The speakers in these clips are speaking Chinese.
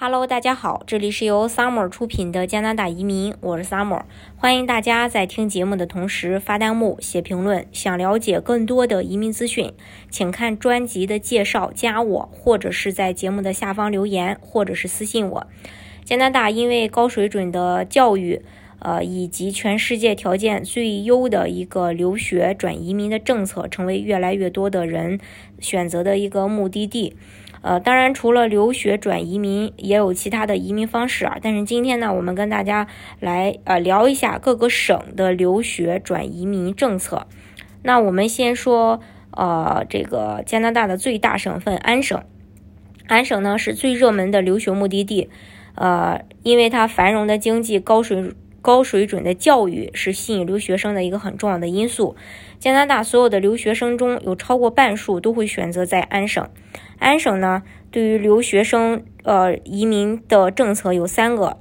Hello，大家好，这里是由 Summer 出品的加拿大移民，我是 Summer，欢迎大家在听节目的同时发弹幕、写评论。想了解更多的移民资讯，请看专辑的介绍，加我，或者是在节目的下方留言，或者是私信我。加拿大因为高水准的教育，呃，以及全世界条件最优的一个留学转移民的政策，成为越来越多的人选择的一个目的地。呃，当然，除了留学转移民，也有其他的移民方式啊。但是今天呢，我们跟大家来呃聊一下各个省的留学转移民政策。那我们先说呃这个加拿大的最大省份安省，安省呢是最热门的留学目的地，呃，因为它繁荣的经济、高水高水准的教育是吸引留学生的一个很重要的因素。加拿大所有的留学生中有超过半数都会选择在安省。安省呢，对于留学生呃移民的政策有三个，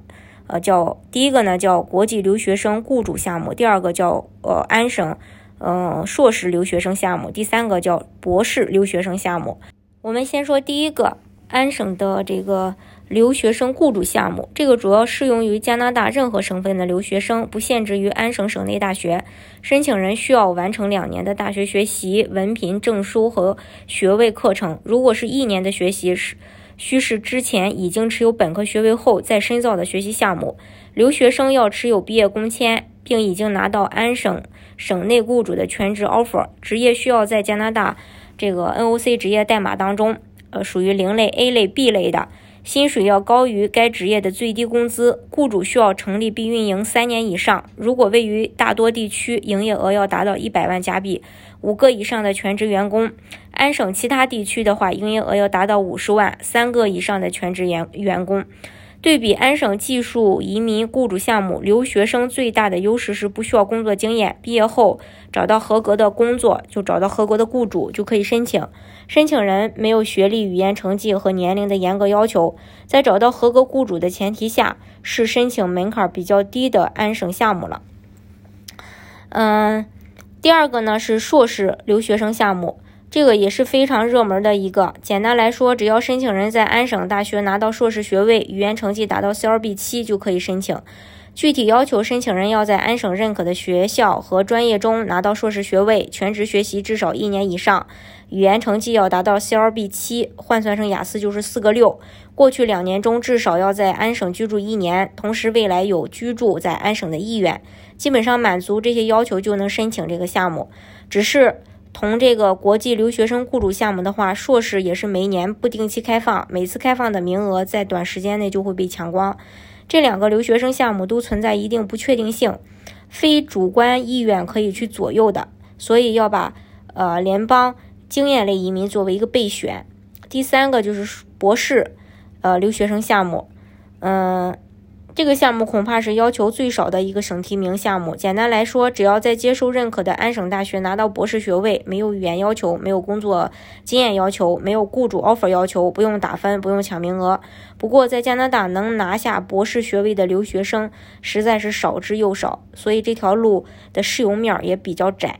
呃叫第一个呢叫国际留学生雇主项目，第二个叫呃安省呃硕士留学生项目，第三个叫博士留学生项目。我们先说第一个安省的这个。留学生雇主项目，这个主要适用于加拿大任何省份的留学生，不限制于安省省内大学。申请人需要完成两年的大学学习、文凭、证书和学位课程。如果是一年的学习，是需是之前已经持有本科学位后再深造的学习项目。留学生要持有毕业工签，并已经拿到安省省内雇主的全职 offer。职业需要在加拿大这个 NOC 职业代码当中，呃，属于零类、A 类、B 类的。薪水要高于该职业的最低工资，雇主需要成立并运营三年以上。如果位于大多地区，营业额要达到一百万加币，五个以上的全职员工。安省其他地区的话，营业额要达到五十万，三个以上的全职员员工。对比安省技术移民雇主项目，留学生最大的优势是不需要工作经验，毕业后找到合格的工作，就找到合格的雇主就可以申请。申请人没有学历、语言成绩和年龄的严格要求，在找到合格雇主的前提下，是申请门槛比较低的安省项目了。嗯，第二个呢是硕士留学生项目。这个也是非常热门的一个。简单来说，只要申请人在安省大学拿到硕士学位，语言成绩达到 CLB 七就可以申请。具体要求，申请人要在安省认可的学校和专业中拿到硕士学位，全职学习至少一年以上，语言成绩要达到 CLB 七，换算成雅思就是四个六。过去两年中至少要在安省居住一年，同时未来有居住在安省的意愿，基本上满足这些要求就能申请这个项目。只是。同这个国际留学生雇主项目的话，硕士也是每年不定期开放，每次开放的名额在短时间内就会被抢光。这两个留学生项目都存在一定不确定性，非主观意愿可以去左右的，所以要把呃联邦经验类移民作为一个备选。第三个就是博士呃留学生项目，嗯。这个项目恐怕是要求最少的一个省提名项目。简单来说，只要在接受认可的安省大学拿到博士学位，没有语言要求，没有工作经验要求，没有雇主 offer 要求，不用打分，不用抢名额。不过，在加拿大能拿下博士学位的留学生实在是少之又少，所以这条路的适用面也比较窄。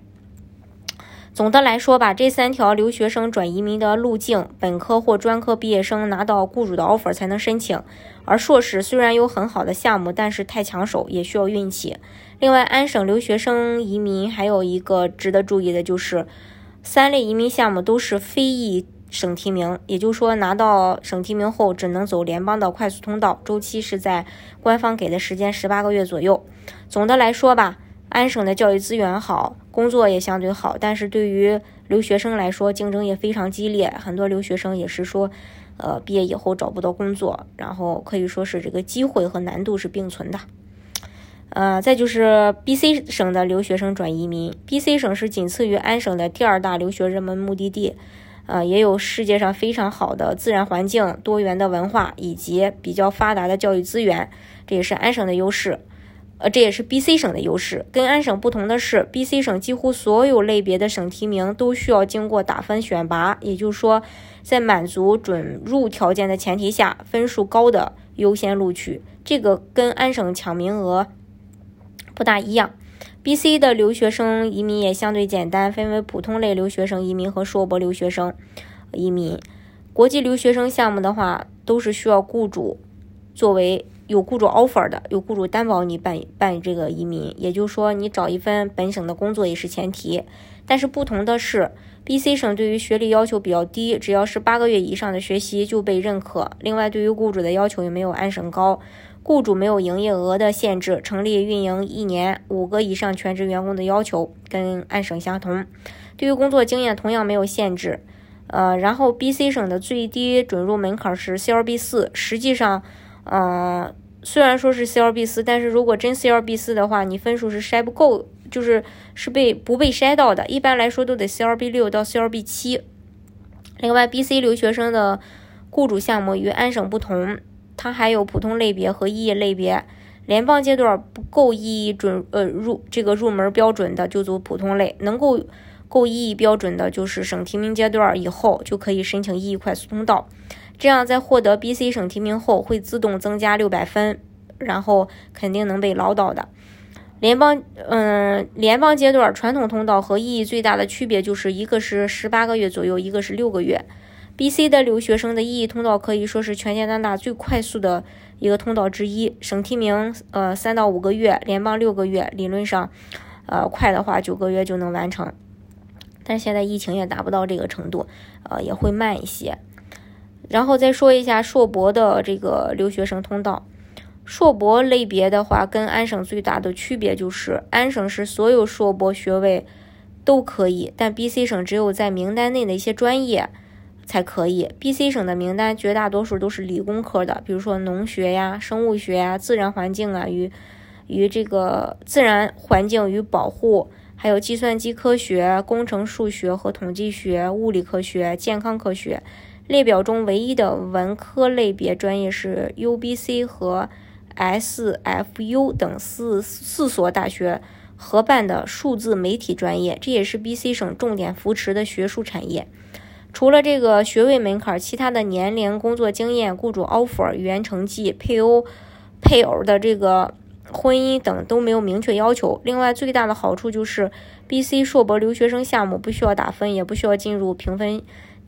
总的来说吧，这三条留学生转移民的路径，本科或专科毕业生拿到雇主的 offer 才能申请，而硕士虽然有很好的项目，但是太抢手，也需要运气。另外，安省留学生移民还有一个值得注意的就是，三类移民项目都是非裔省提名，也就是说拿到省提名后只能走联邦的快速通道，周期是在官方给的时间十八个月左右。总的来说吧。安省的教育资源好，工作也相对好，但是对于留学生来说，竞争也非常激烈。很多留学生也是说，呃，毕业以后找不到工作，然后可以说是这个机会和难度是并存的。呃，再就是 B C 省的留学生转移民，B C 省是仅次于安省的第二大留学热门目的地，呃，也有世界上非常好的自然环境、多元的文化以及比较发达的教育资源，这也是安省的优势。呃，这也是 B C 省的优势。跟安省不同的是，B C 省几乎所有类别的省提名都需要经过打分选拔，也就是说，在满足准入条件的前提下，分数高的优先录取。这个跟安省抢名额不大一样。B C 的留学生移民也相对简单，分为普通类留学生移民和硕博留学生移民。国际留学生项目的话，都是需要雇主。作为有雇主 offer 的，有雇主担保你办办这个移民，也就是说你找一份本省的工作也是前提。但是不同的是，BC 省对于学历要求比较低，只要是八个月以上的学习就被认可。另外，对于雇主的要求也没有安省高，雇主没有营业额的限制，成立运营一年五个以上全职员工的要求跟安省相同。对于工作经验同样没有限制。呃，然后 BC 省的最低准入门槛是 CLB 四，实际上，嗯，虽然说是 CLB 四，但是如果真 CLB 四的话，你分数是筛不够，就是是被不被筛到的。一般来说都得 CLB 六到 CLB 七。另外，BC 留学生的雇主项目与安省不同，它还有普通类别和 EE 类别。联邦阶段不够 EE 准呃入这个入门标准的就走普通类，能够。够 EE 标准的，就是省提名阶段以后就可以申请 EE 快速通道。这样在获得 BC 省提名后，会自动增加六百分，然后肯定能被捞到的。联邦，嗯，联邦阶段传统通道和意义最大的区别就是一个是十八个月左右，一个是六个月。BC 的留学生的意义通道可以说是全加拿大最快速的一个通道之一。省提名，呃，三到五个月，联邦六个月，理论上，呃，快的话九个月就能完成。但是现在疫情也达不到这个程度，呃，也会慢一些。然后再说一下硕博的这个留学生通道。硕博类别的话，跟安省最大的区别就是，安省是所有硕博学位都可以，但 BC 省只有在名单内的一些专业才可以。BC 省的名单绝大多数都是理工科的，比如说农学呀、生物学呀、自然环境啊与与这个自然环境与保护。还有计算机科学、工程数学和统计学、物理科学、健康科学。列表中唯一的文科类别专业是 UBC 和 SFU 等四四所大学合办的数字媒体专业，这也是 BC 省重点扶持的学术产业。除了这个学位门槛，其他的年龄、工作经验、雇主 offer、语言成绩、配偶配偶的这个。婚姻等都没有明确要求。另外，最大的好处就是，BC 硕博留学生项目不需要打分，也不需要进入评分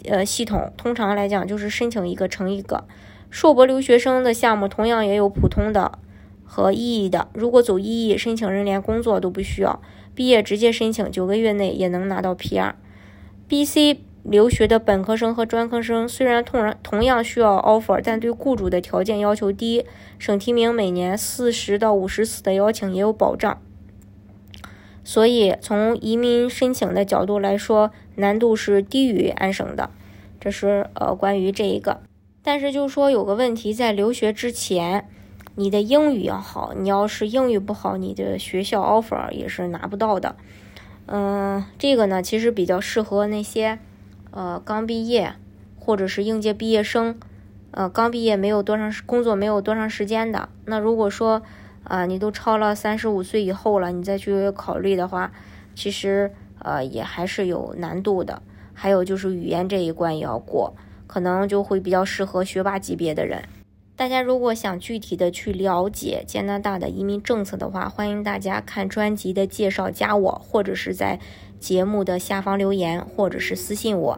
呃系统。通常来讲，就是申请一个成一个。硕博留学生的项目同样也有普通的和 EE 的。如果走 EE，申请人连工作都不需要，毕业直接申请，九个月内也能拿到 PR。BC。留学的本科生和专科生虽然同同样需要 offer，但对雇主的条件要求低。省提名每年四十到五十次的邀请也有保障，所以从移民申请的角度来说，难度是低于安省的。这是呃关于这一个。但是就是说有个问题，在留学之前，你的英语要好。你要是英语不好，你的学校 offer 也是拿不到的。嗯，这个呢其实比较适合那些。呃，刚毕业或者是应届毕业生，呃，刚毕业没有多长时工作没有多长时间的，那如果说啊，你都超了三十五岁以后了，你再去考虑的话，其实呃也还是有难度的。还有就是语言这一关也要过，可能就会比较适合学霸级别的人。大家如果想具体的去了解加拿大的移民政策的话，欢迎大家看专辑的介绍，加我或者是在。节目的下方留言，或者是私信我。